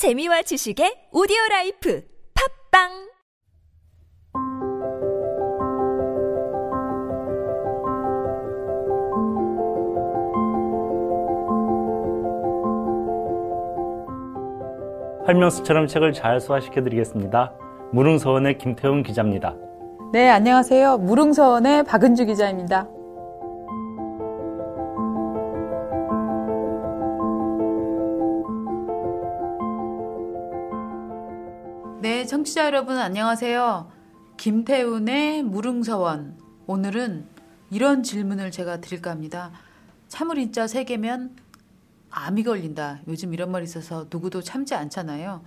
재미와 지식의 오디오 life 팟빵 활명수처럼 책을 잘 소화시켜 드리겠습니다. 무릉서원의 김태훈 기자입니다. 네, 안녕하세요. 무릉서원의 박은주 기자입니다. 청취자 여러분 안녕하세요. 김태훈의 무릉서원. 오늘은 이런 질문을 제가 드릴까 합니다. 참을인자 세 개면 암이 걸린다. 요즘 이런 말이 있어서 누구도 참지 않잖아요.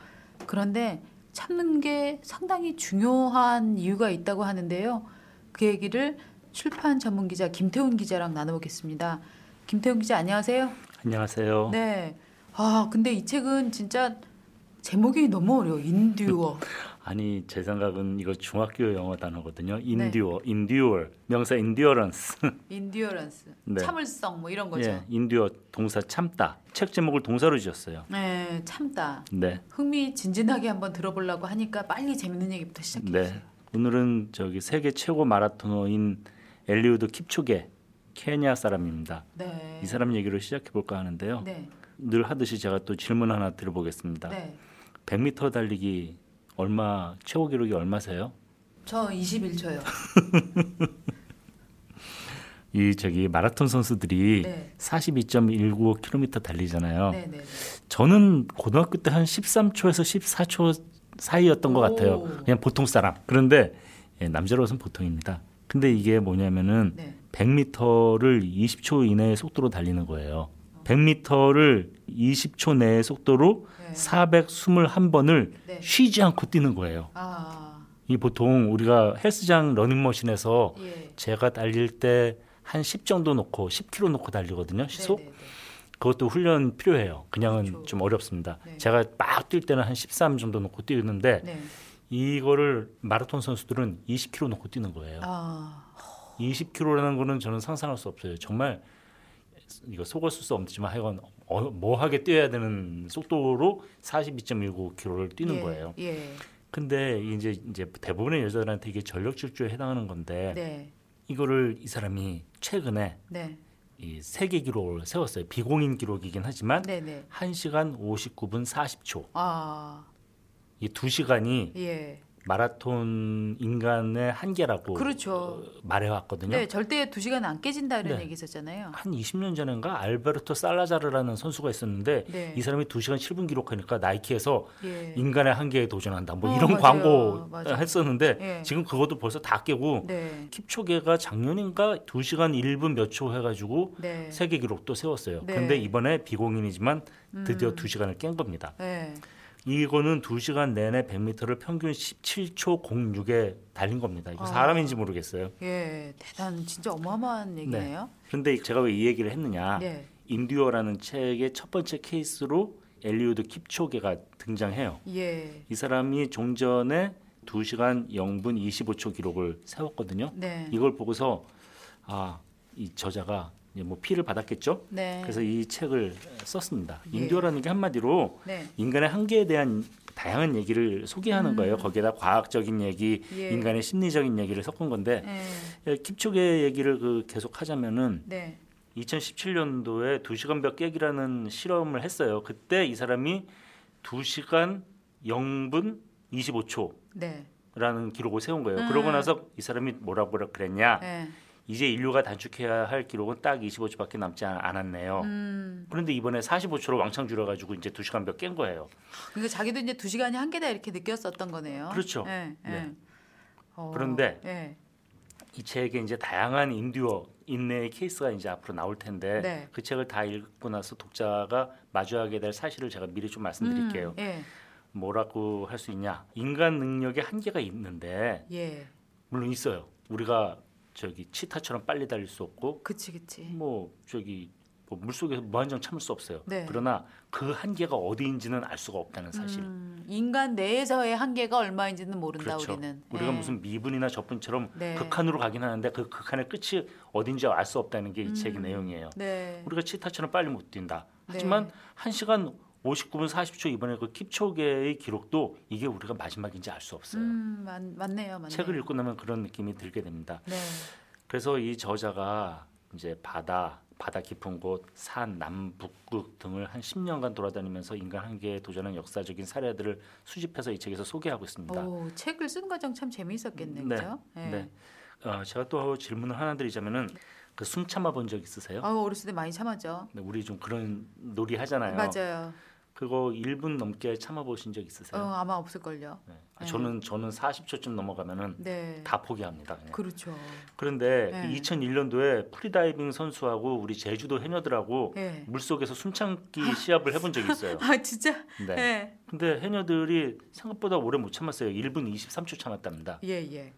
그런데 참는 게 상당히 중요한 이유가 있다고 하는데요. 그 얘기를 출판 전문 기자 김태훈 기자랑 나눠보겠습니다. 김태훈 기자 안녕하세요. 안녕하세요. 네. 아 근데 이 책은 진짜 제목이 너무 어려워. Endure. 아니 제 생각은 이거 중학교 영어 단어거든요. Endure, endure 명사 endurance. Endurance. 네. 참을성 뭐 이런 거죠. 예, Endure 동사 참다. 책 제목을 동사로 지었어요. 네, 참다. 네, 흥미진진하게 한번 들어보려고 하니까 빨리 재밌는 얘기부터 시작해 주세요. 네. 오늘은 저기 세계 최고 마라토너인 엘리우드 킵초게 케냐 사람입니다. 네. 이 사람 얘기를 시작해 볼까 하는데요. 네. 늘 하듯이 제가 또 질문 하나 드려보겠습니다. 네. 100m 달리기 얼마 최고 기록이 얼마세요? 저 21초요. 이 저기 마라톤 선수들이 네. 42.195km 달리잖아요. 네, 네, 네. 저는 고등학교 때 한 13초에서 14초 사이였던 것 같아요. 오. 그냥 보통 사람. 그런데 예, 남자로서는 보통입니다. 근데 이게 뭐냐면은 네. 100m를 20초 이내의 속도로 달리는 거예요. 100m를 20초 내의 속도로 네. 421번을 네. 쉬지 않고 뛰는 거예요. 아, 이 보통 우리가 헬스장 러닝머신에서 예. 제가 달릴 때 한 10 정도 놓고 10km 놓고 달리거든요. 시속. 네, 네, 네. 그것도 훈련 필요해요. 그냥은 그렇죠. 좀 어렵습니다. 네. 제가 막 뛸 때는 한 13 정도 놓고 뛰는데 네. 이거를 마라톤 선수들은 20km 놓고 뛰는 거예요. 아, 20km라는 거는 저는 상상할 수 없어요. 정말 이거 속을 수 없지만 하여간 어, 뭐하게 뛰어야 되는 속도로 42.19km를 뛰는 예, 거예요. 예. 근데 이제 이제 대부분의 여자들한테 이게 전력 질주에 해당하는 건데 네. 이거를 이 사람이 최근에 네. 이 세계 기록을 세웠어요. 비공인 기록이긴 하지만 네, 네. 1시간 59분 40초. 아, 이두 시간이 예. 마라톤 인간의 한계라고 그렇죠. 어, 말해왔거든요. 네, 절대 두 시간 안 깨진다 이런 네. 얘기 있었잖아요. 한 20년 전인가 알베르토 살라자르라는 선수가 있었는데 네. 이 사람이 2시간 7분 기록하니까 나이키에서 예. 인간의 한계에 도전한다. 뭐 어, 이런 맞아요. 광고 맞아요. 했었는데 예. 지금 그것도 벌써 다 깨고 네. 킵초게가 작년인가 2시간 1분 몇 초 해가지고 네. 세계 기록도 세웠어요. 네. 근데 이번에 비공인이지만 드디어 음. 2시간을 깬 겁니다. 네. 이거는 2시간 내내 100m를 평균 17초 06에 달린 겁니다. 이거 아. 사람인지 모르겠어요. 예. 대단 진짜 어마어마한 얘기네요. 그런데 제가 왜 이 얘기를 했느냐? 네. 인듀어라는 책의 첫 번째 케이스로 엘리우드 킵초게가 등장해요. 예. 이 사람이 종전에 2시간 0분 25초 기록을 세웠거든요. 네. 이걸 보고서 아, 이 저자가 뭐 피를 받았겠죠? 네. 그래서 이 책을 썼습니다. 예. 인듀어라는 게 한마디로 네. 인간의 한계에 대한 다양한 얘기를 소개하는 음. 거예요. 거기에다 과학적인 얘기, 예. 인간의 심리적인 얘기를 섞은 건데 네. 예, 킵초게 얘기를 그 계속 하자면은 네. 2017년도에 2시간 벽 깨기라는 실험을 했어요. 그때 이 사람이 2시간 0분 25초라는 네. 기록을 세운 거예요. 음. 그러고 나서 이 사람이 뭐라고 그랬냐? 네. 이제 인류가 단축해야 할 기록은 딱 25초밖에 남지 않- 않았네요. 음. 그런데 이번에 45초로 왕창 줄여가지고 이제 2 시간벽 깬 거예요. 그러니까 자기도 이제 두 시간이 한계다 이렇게 느꼈었던 거네요. 그렇죠. 네. 네. 네. 어, 그런데 네. 이 책에 이제 다양한 인듀어 인내의 케이스가 이제 앞으로 나올 텐데 네. 그 책을 다 읽고 나서 독자가 마주하게 될 사실을 제가 미리 좀 말씀드릴게요. 음, 예. 뭐라고 할 수 있냐? 인간 능력에 한계가 있는데 예. 물론 있어요. 우리가 저기 치타처럼 빨리 달릴 수 없고 그치 그치. 뭐 저기 뭐 물속에서 무한정 참을 수 없어요. 네. 그러나 그 한계가 어디인지는 알 수가 없다는 사실. 음, 인간 내에서의 한계가 얼마인지는 모른다 그렇죠. 우리는. 우리가 예. 무슨 미분이나 적분처럼 네. 극한으로 가긴 하는데 그 극한의 끝이 어딘지 알 수 없다는 게이 책의 음. 내용이에요. 네. 우리가 치타처럼 빨리 못 뛴다. 네. 하지만 한 시간 59분 40초 이번에 그 킵초게의 기록도 이게 우리가 마지막인지 알 수 없어요. 음, 맞, 맞네요, 맞네요. 책을 읽고 나면 그런 느낌이 들게 됩니다. 네. 그래서 이 저자가 이제 바다, 바다 깊은 곳, 산, 남북극 등을 한 10년간 돌아다니면서 인간 한계에 도전한 역사적인 사례들을 수집해서 이 책에서 소개하고 있습니다. 오, 책을 쓴 과정 참 재미있었겠네요. 네, 그죠? 네. 어, 제가 또 질문을 하나 드리자면은 그 숨 참아 본 적 있으세요? 아우, 어렸을 때 많이 참았죠. 네, 우리 좀 그런 놀이 하잖아요. 맞아요. 그거 1분 넘게 참아 보신 적 어, 있으세요? 아마 없을걸요. 네. 아, 네. 저는 저는 40초쯤 넘어가면은 네. 다 포기합니다. 그냥. 그렇죠. 그런데 네. 2001년도에 프리다이빙 선수하고 우리 제주도 해녀들하고 네. 물속에서 숨참기 시합을 해본 적이 있어요. 아, 진짜? 네. 네. 근데 해녀들이 생각보다 오래 못 참았어요. 1분 23초 참았답니다. 예, 예.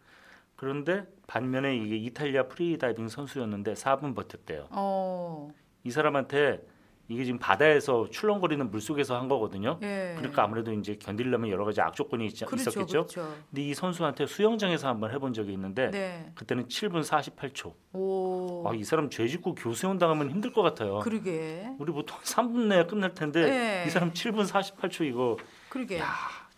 그런데 반면에 이게 이탈리아 프리다이빙 선수였는데 4분 버텼대요. 어. 이 사람한테 이게 지금 바다에서 출렁거리는 물 속에서 한 거거든요. 예. 그러니까 아무래도 이제 견디려면 여러 가지 악조건이 있, 그렇죠, 있었겠죠. 그렇죠. 근데 이 선수한테 수영장에서 한번 해본 적이 있는데 네. 그때는 7분 48초. 오. 아, 이 사람 죄짓고 교수형 당하면 힘들 것 같아요. 그러게. 우리 보통 3분 내에 끝날 텐데 네. 이 사람 7분 48초 이거 그러게.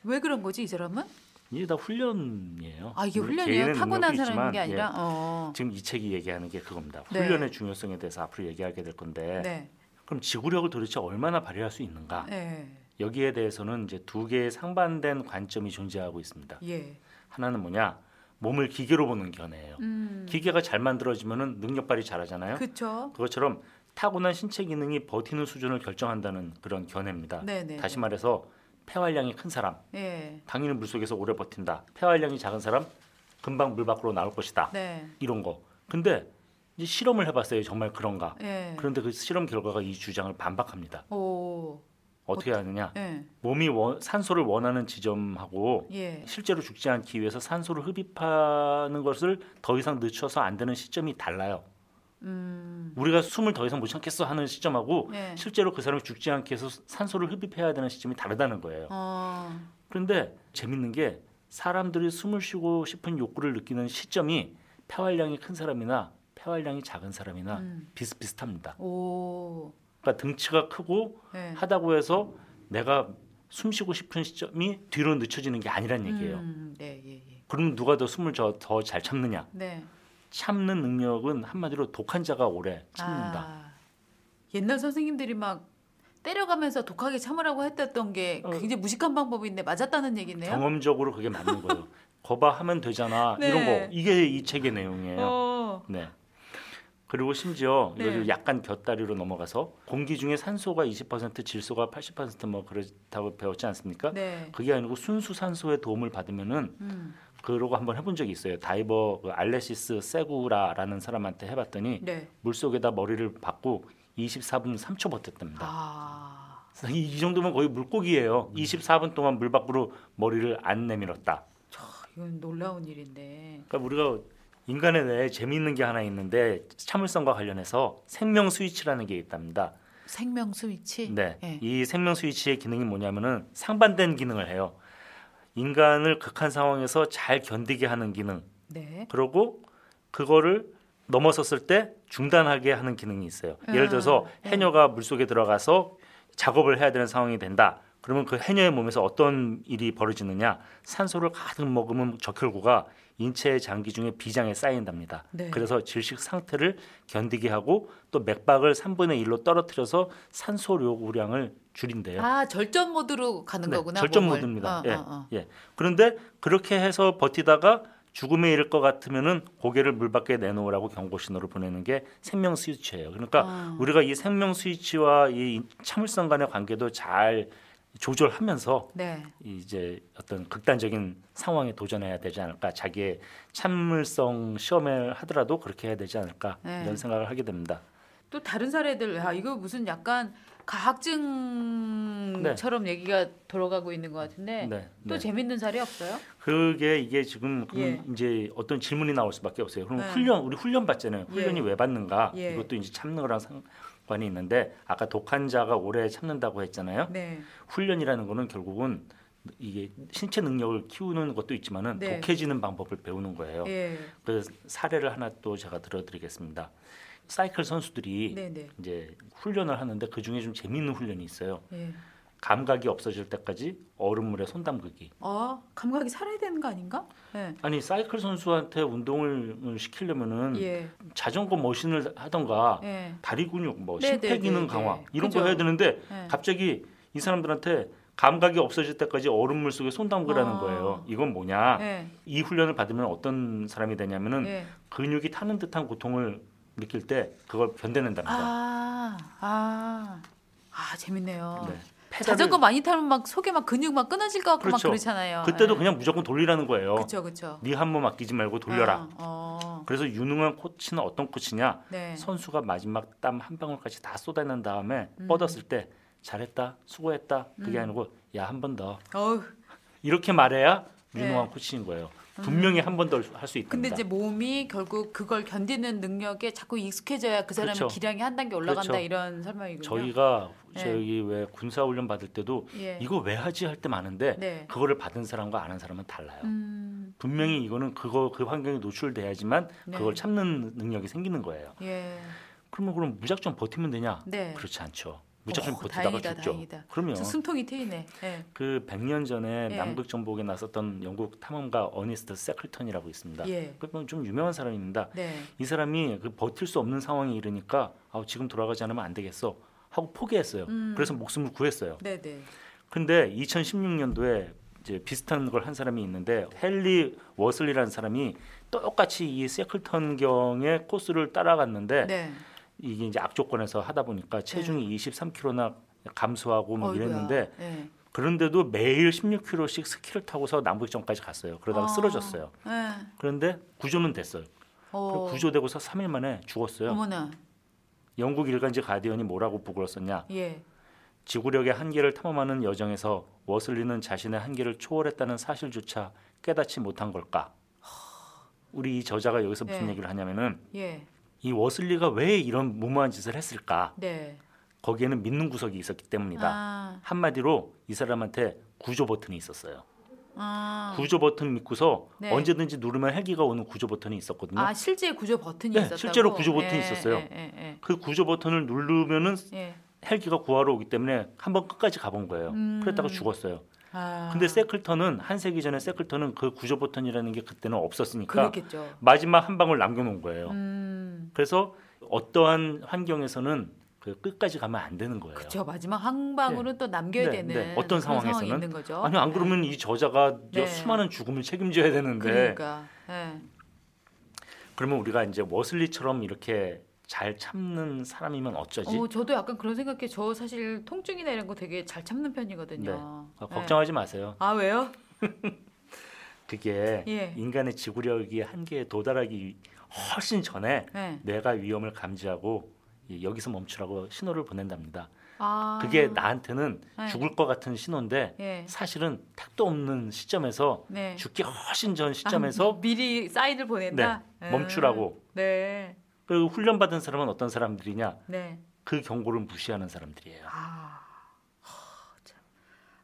왜 그런 거지, 이 사람은? 이게 다 훈련이에요. 아, 이게 훈련이에요? 타고난 사람인 게 아니라? 예, 어. 지금 이 책이 얘기하는 게 그겁니다. 네. 훈련의 중요성에 대해서 앞으로 얘기하게 될 건데 네. 그럼 지구력을 도대체 얼마나 발휘할 수 있는가? 네. 여기에 대해서는 이제 두 개의 상반된 관점이 존재하고 있습니다. 예. 하나는 뭐냐? 몸을 기계로 보는 견해예요. 음. 기계가 잘 만들어지면은 능력 발휘 잘하잖아요. 그렇죠. 그것처럼 타고난 신체 기능이 버티는 수준을 결정한다는 그런 견해입니다. 네, 네. 다시 말해서 폐활량이 큰 사람 예. 당연히 물 속에서 오래 버틴다. 폐활량이 작은 사람 금방 물 밖으로 나올 것이다. 네. 이런 거. 근데 이제 실험을 해봤어요. 정말 그런가? 예. 그런데 그 실험 결과가 이 주장을 반박합니다. 오. 어떻게 하느냐? 예. 몸이 원- 산소를 원하는 지점하고 예. 실제로 죽지 않기 위해서 산소를 흡입하는 것을 더 이상 늦춰서 안 되는 시점이 달라요. 음. 우리가 숨을 더 이상 못 참겠어 하는 시점하고 예. 실제로 그 사람이 죽지 않기 위해서 산소를 흡입해야 되는 시점이 다르다는 거예요. 어. 그런데 재밌는 게 사람들이 숨을 쉬고 싶은 욕구를 느끼는 시점이 폐활량이 큰 사람이나 폐활량이 작은 사람이나 음. 비슷비슷합니다. 오. 그러니까 등치가 크고 예. 하다고 해서 내가 숨 쉬고 싶은 시점이 뒤로 늦춰지는 게 아니란 얘기예요. 음. 네, 예, 예. 그럼 누가 더 숨을 더 잘 참느냐? 네. 참는 능력은 한마디로 독한 자가 오래 참는다. 아, 옛날 선생님들이 막 때려가면서 독하게 참으라고 했던 게 어. 굉장히 무식한 방법인데 맞았다는 얘기네요. 경험적으로 그게 맞는 거예요. 거봐 하면 되잖아. 네. 이런 거 이게 이 책의 내용이에요. 어. 네. 그리고 심지어 네. 이거 약간 곁다리로 넘어가서 공기 중에 산소가 20% 질소가 80%뭐 그렇다고 배웠지 않습니까? 네. 그게 아니고 순수 산소의 도움을 받으면은 음. 그러고 한번 해본 적이 있어요. 다이버 그 알레시스 세구라라는 사람한테 해봤더니 네. 물 속에다 머리를 박고 24분 3초 버텼답니다. 아. 이, 이 정도면 거의 물고기예요. 24분 동안 물 밖으로 머리를 안 내밀었다. 이건 놀라운 일인데. 그러니까 우리가 인간의 뇌에 재미있는 게 하나 있는데 참을성과 관련해서 생명 스위치라는 게 있답니다. 생명 스위치. 네. 예. 이 생명 스위치의 기능이 뭐냐면은 상반된 기능을 해요. 인간을 극한 상황에서 잘 견디게 하는 기능. 네. 그리고 그거를 넘어섰을 때 중단하게 하는 기능이 있어요. 예를 음, 들어서 네. 해녀가 물속에 들어가서 작업을 해야 되는 상황이 된다. 그러면 그 해녀의 몸에서 어떤 일이 벌어지느냐? 산소를 가득 머금은 적혈구가 인체의 장기 중에 비장에 쌓인답니다. 네. 그래서 질식 상태를 견디게 하고 또 맥박을 3분의 1로 떨어뜨려서 산소 요구량을 줄인대요. 아 절전 모드로 가는 네, 거구나. 절전 몸을. 모드입니다. 어, 예, 어, 어. 예. 그런데 그렇게 해서 버티다가 죽음에 이를 것 같으면은 고개를 물 밖에 내놓으라고 경고 신호를 보내는 게 생명 스위치예요. 그러니까 아. 우리가 이 생명 스위치와 이 참을성 간의 관계도 잘 조절하면서 네. 이제 어떤 극단적인 상황에 도전해야 되지 않을까 자기의 참을성 시험을 하더라도 그렇게 해야 되지 않을까 네. 이런 생각을 하게 됩니다. 또 다른 사례들 아 이거 무슨 약간 가학증처럼 얘기가 돌아가고 있는 것 같은데 네, 또 네. 재밌는 사례 없어요? 그게 이게 지금 예. 이제 어떤 질문이 나올 수밖에 없어요. 그럼 네. 훈련 우리 훈련 받잖아요. 훈련이 예. 왜 받는가? 예. 이것도 이제 참는 거랑 상 관이 있는데 아까 독한 자가 오래 참는다고 했잖아요. 네. 훈련이라는 거는 결국은 이게 신체 능력을 키우는 것도 있지만은 네. 독해지는 방법을 배우는 거예요. 예. 그래서 사례를 하나 또 제가 들어드리겠습니다. 사이클 선수들이 네, 네. 이제 훈련을 하는데 그 중에 좀 재미있는 훈련이 있어요. 예. 감각이 없어질 때까지 얼음물에 손 담그기. 어, 감각이 살아야 되는 거 아닌가? 예. 아니 사이클 선수한테 운동을 시키려면은 예. 자전거 머신을 하던가 예. 다리 근육, 뭐 네, 네, 심폐 기능 네, 강화 네. 이런 그죠. 거 해야 되는데 예. 갑자기 이 사람들한테 감각이 없어질 때까지 얼음물 속에 손 담그라는 아. 거예요. 이건 뭐냐? 예. 이 훈련을 받으면 어떤 사람이 되냐면은 예. 근육이 타는 듯한 고통을 느낄 때 그걸 견뎌낸답니다. 아, 아, 아 재밌네요. 네. 페달을- 자전거 많이 타면 막 속에 막 근육 막 끊어질 것 같고 막 그렇죠. 그렇잖아요. 그때도 예. 그냥 무조건 돌리라는 거예요. 그렇죠, 그렇죠. 네한번 맡기지 말고 돌려라. 어, 어. 그래서 유능한 코치는 어떤 코치냐? 네. 선수가 마지막 땀 한 방울까지 다 쏟아낸 다음에 음. 뻗었을 때 잘했다, 수고했다. 그게 음. 아니고 야 한 번 더 어우, 이렇게 말해야 유능한 네. 코치인 거예요. 분명히 한 번 더 할 수 있다. 근데 이제 몸이 결국 그걸 견디는 능력에 자꾸 익숙해져야 그 사람의 그렇죠. 기량이 한 단계 올라간다 그렇죠. 이런 설명이군요. 저희가 네. 저희 왜 군사 훈련 받을 때도 예. 이거 왜 하지 할 때 많은데 네. 그거를 받은 사람과 아는 사람은 달라요. 음, 분명히 이거는 그거 그 환경에 노출돼야지만 네. 그걸 참는 능력이 생기는 거예요. 예. 그러면 그럼 무작정 버티면 되냐? 네. 그렇지 않죠. 무작정 어, 버티다가 다행이다, 죽죠. 다행이다. 저 숨통이 트이네. 예. 그 100년 전에 예. 남극 정복에 나섰던 영국 탐험가 어니스트 섀클턴이라고 있습니다. 예. 그건 좀 유명한 사람입니다. 네. 이 사람이 그 버틸 수 없는 상황에 이르니까 아, 지금 돌아가지 않으면 안 되겠어 하고 포기했어요. 음. 그래서 목숨을 구했어요. 네, 네. 근데 2016년도에 이제 비슷한 걸 한 사람이 있는데 헨리 워슬리라는 사람이 똑같이 이 섀클턴 경의 코스를 따라갔는데 네. 이게 이제 악조건에서 하다 보니까 체중이 23kg나 감소하고 뭐 어이구야. 이랬는데 예. 그런데도 매일 16km씩 스키를 타고서 남북정까지 갔어요. 그러다가 아. 쓰러졌어요. 예. 그런데 구조는 됐어요. 어. 구조되고서 3일 만에 죽었어요. 어머나. 영국 일간지 가디언이 뭐라고 보고를 썼냐? 예. 지구력의 한계를 탐험하는 여정에서 워슬리는 자신의 한계를 초월했다는 사실조차 깨닫지 못한 걸까? 우리 이 저자가 여기서 무슨 네. 얘기를 하냐면은 예. 이 워슬리가 왜 이런 무모한 짓을 했을까? 네. 거기에는 믿는 구석이 있었기 때문이다. 아. 한마디로 이 사람한테 구조 버튼이 있었어요. 아. 구조 버튼 믿고서 네. 언제든지 누르면 헬기가 오는 구조 버튼이 있었거든요. 아, 실제 구조 버튼이 네, 있었다고. 실제로 구조 버튼이 예, 있었어요. 예, 예, 그 구조 버튼을 누르면은. 헬기가 구하러 오기 때문에 한번 끝까지 가본 거예요. 음. 그랬다가 죽었어요. 아. 근데 세클턴은 한 세기 전에 세클턴은 그 구조 버튼이라는 게 그때는 없었으니까 그렇겠죠. 마지막 한 방울 남겨놓은 거예요. 음. 그래서 어떠한 환경에서는 그 끝까지 가면 안 되는 거예요. 그렇죠. 마지막 한 방울은 또 남겨야 네, 되는 네. 어떤 상황에서는? 있는 거죠. 아니 안 그러면 이 저자가 저 네. 수많은 죽음을 책임져야 되는데 그러니까. 예. 그러면 우리가 이제 워슬리처럼 이렇게 잘 참는 사람이면 어쩌지? 어, 저도 약간 그런 생각해. 저 사실 통증이나 이런 거 되게 잘 참는 편이거든요. 어, 예. 걱정하지 마세요. 아 왜요? 그게 예. 인간의 지구력이 한계에 도달하기 훨씬 전에 네. 뇌가 위험을 감지하고 이- 여기서 멈추라고 신호를 보낸답니다. 아. 그게 나한테는 네. 죽을 것 같은 신호인데 예. 사실은 택도 없는 시점에서 네. 죽기 훨씬 전 시점에서 아, 미리 사인을 보낸다. 네, 멈추라고. 음, 네. 그 훈련 받은 사람은 어떤 사람들이냐? 네. 그 경고를 무시하는 사람들이에요. 아.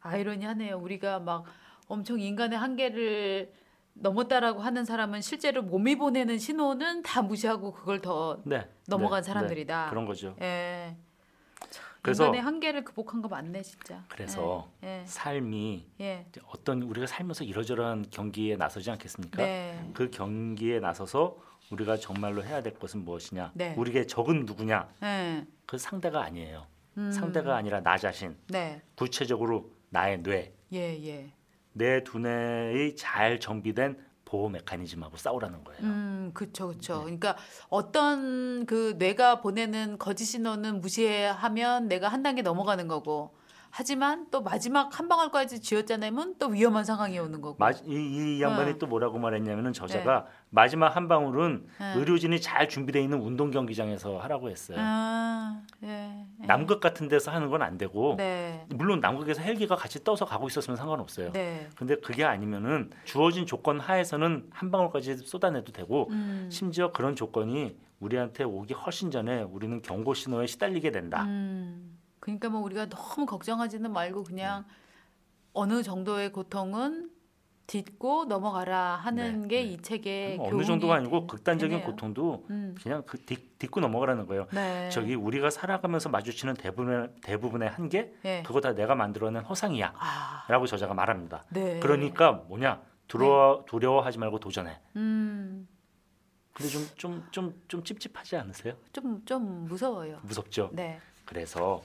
아이러니하네요. 우리가 막 엄청 인간의 한계를 넘었다라고 하는 사람은 실제로 몸이 보내는 신호는 다 무시하고 그걸 더 네. 넘어간 네, 사람들이다. 네, 그런 거죠. 예. 그래서 인간의 한계를 극복한 거 맞네 진짜. 그래서 예. 삶이 예. 어떤 우리가 살면서 이러저러한 경기에 나서지 않겠습니까? 네. 그 경기에 나서서 우리가 정말로 해야 될 것은 무엇이냐? 네. 우리에게 적은 누구냐? 예. 그 상대가 아니에요. 음. 상대가 아니라 나 자신. 네. 구체적으로 나의 뇌. 예, 예. 내 두뇌의 잘 정비된 보호 메커니즘하고 싸우라는 거예요. 음, 그쵸, 그쵸. 네. 그러니까 어떤 그 뇌가 보내는 거짓 신호는 무시하면 내가 한 단계 넘어가는 거고, 하지만 또 마지막 한 방울까지 쥐었잖아요. 또 위험한 상황이 오는 거고. 마, 이, 이 양반이 어. 또 뭐라고 말했냐면은 저자가 마지막 한 방울은 네. 의료진이 잘 준비되어 있는 운동 경기장에서 하라고 했어요. 아, 예. 예. 남극 같은 데서 하는 건 안 되고 네. 물론 남극에서 헬기가 같이 떠서 가고 있었으면 상관없어요. 네. 근데 그게 아니면은 주어진 조건 하에서는 한 방울까지 쏟아내도 되고 음. 심지어 그런 조건이 우리한테 오기 훨씬 전에 우리는 경고 신호에 시달리게 된다. 음. 그러니까 뭐 우리가 너무 걱정하지는 말고 그냥 네. 어느 정도의 고통은 딛고 넘어가라 하는 네, 게 네. 이 책의 어느 정도가 아니고 되- 극단적인 되네요. 고통도 음, 그냥 그 딛, 딛고 넘어가라는 거예요. 네. 저기 우리가 살아가면서 마주치는 대부분의 대부분의 한계 예. 그거 다 내가 만들어낸 허상이야라고 아, 저자가 말합니다. 네. 그러니까 뭐냐 두려워 두려워하지 말고 도전해. 음, 근데 좀 좀 좀 좀 찝찝하지 않으세요? 좀, 좀 무서워요. 무섭죠. 네. 그래서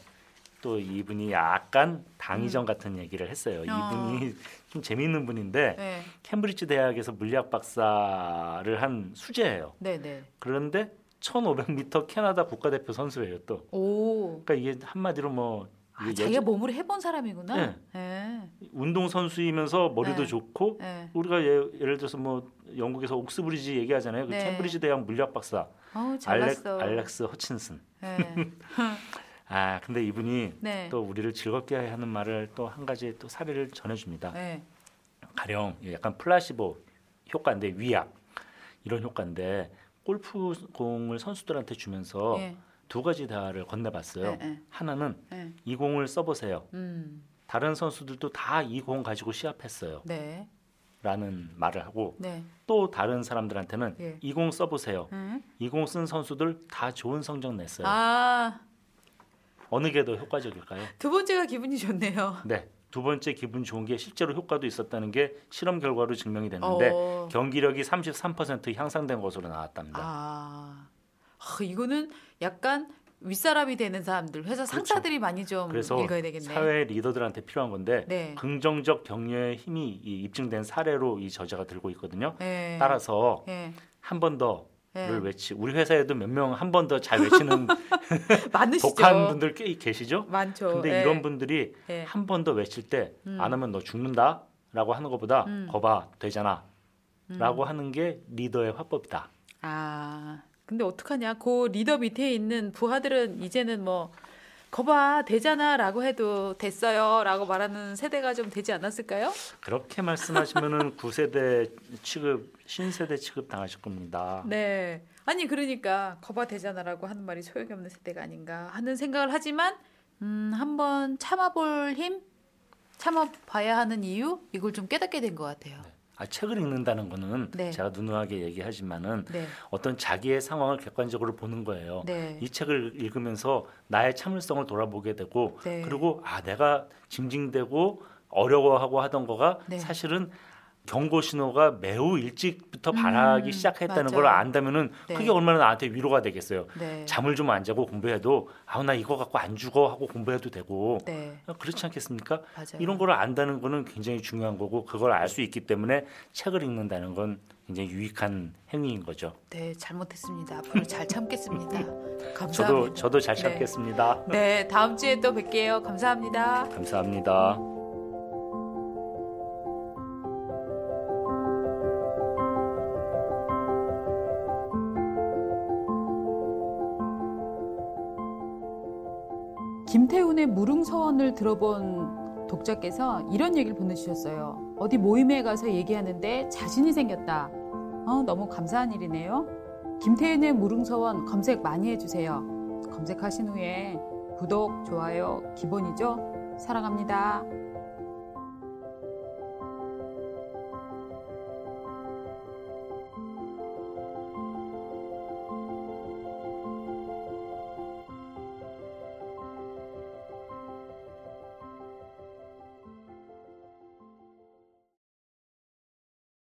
또 이분이 약간 당위전 같은 얘기를 했어요. 음. 어. 이분이 좀 재미있는 분인데 네. 캠브리지 대학에서 물리학 박사를 한 수재예요. 네, 네. 그런데 1,500m 캐나다 국가대표 선수예요. 또 오. 그러니까 이게 한마디로 뭐 아, 이게 자기가 예전- 몸으로 해본 사람이구나. 네. 네. 운동 선수이면서 머리도 네. 좋고 네. 우리가 예, 예를 들어서 뭐 영국에서 옥스브리지 얘기하잖아요. 그 네. 캠브리지 대학 물리학 박사 잘 알렉. 알렉스 허친슨. 네. 아 근데 이분이 네. 또 우리를 즐겁게 하는 말을 또 한 가지 또 사례를 전해줍니다. 네. 가령 약간 플라시보 효과인데 위약 이런 효과인데 골프 공을 선수들한테 주면서 예. 두 가지 대화를 건네봤어요. 네, 네. 하나는 네. 이 공을 써보세요. 음. 다른 선수들도 다 이 공 가지고 시합했어요. 네. 라는 말을 하고 네. 또 다른 사람들한테는 예. 이공 써보세요. 음. 이공 쓴 선수들 다 좋은 성적 냈어요. 아, 어느 게 더 효과적일까요? 두 번째가 기분이 좋네요. 네. 두 번째 기분 좋은 게 실제로 효과도 있었다는 게 실험 결과로 증명이 됐는데 어. 경기력이 33% 향상된 것으로 나왔답니다. 아. 아, 이거는 약간 윗사람이 되는 사람들, 회사 상사들이 많이 좀 그렇죠. 그래서 읽어야 되겠네. 사회 리더들한테 필요한 건데 네. 긍정적 격려의 힘이 이 입증된 사례로 이 저자가 들고 있거든요. 네. 따라서 예. 한번더 를 예. 외치. 우리 회사에도 몇 명 한 번 더 잘 외치는 많으시죠? 독한 분들 꽤 계시죠? 많죠. 근데 예. 이런 분들이 예. 한번 더 외칠 때안 음. 하면 너 죽는다라고 하는 것보다 음. 거봐 되잖아. 음. 라고 하는 게 리더의 화법이다. 아, 근데 어떡하냐? 그 리더 밑에 있는 부하들은 이제는 뭐 거봐 되잖아라고 해도 됐어요라고 말하는 세대가 좀 되지 않았을까요? 그렇게 말씀하시면은 9세대 취급, 신세대 취급 당하실 겁니다. 네. 아니 그러니까 거봐 되잖아라고 하는 말이 소용이 없는 세대가 아닌가 하는 생각을 하지만 음, 한번 참아볼 힘, 참아봐야 하는 이유 이걸 좀 깨닫게 된 것 같아요. 아, 책을 읽는다는 거는 네. 제가 누누하게 얘기하지만은 네, 어떤 자기의 상황을 객관적으로 보는 거예요. 네, 이 책을 읽으면서 나의 참을성을 돌아보게 되고 네. 그리고 아 내가 징징대고 어려워하고 하던 거가 네. 사실은 경고 신호가 매우 일찍부터 음, 바라기 시작했다는 걸 맞아요. 안다면은 네. 그게 얼마나 나한테 위로가 되겠어요. 네, 잠을 좀 안 자고 공부해도 아우 나 이거 갖고 안 죽어 하고 공부해도 되고 네, 그렇지 않겠습니까? 맞아요. 이런 걸 안다는 거는 굉장히 중요한 거고 그걸 알 수 있기 때문에 책을 읽는다는 건 굉장히 유익한 행위인 거죠. 네, 잘못했습니다. 앞으로 잘 참겠습니다. 감사합니다. 저도 저도 잘 네. 참겠습니다. 네, 다음 주에 또 뵐게요. 감사합니다. 감사합니다. 김태훈의 무릉서원을 들어본 독자께서 이런 얘기를 보내주셨어요. 어디 모임에 가서 얘기하는데 자신이 생겼다. 어, 너무 감사한 일이네요. 김태훈의 무릉서원 검색 많이 해주세요. 검색하신 후에 구독, 좋아요 기본이죠. 사랑합니다.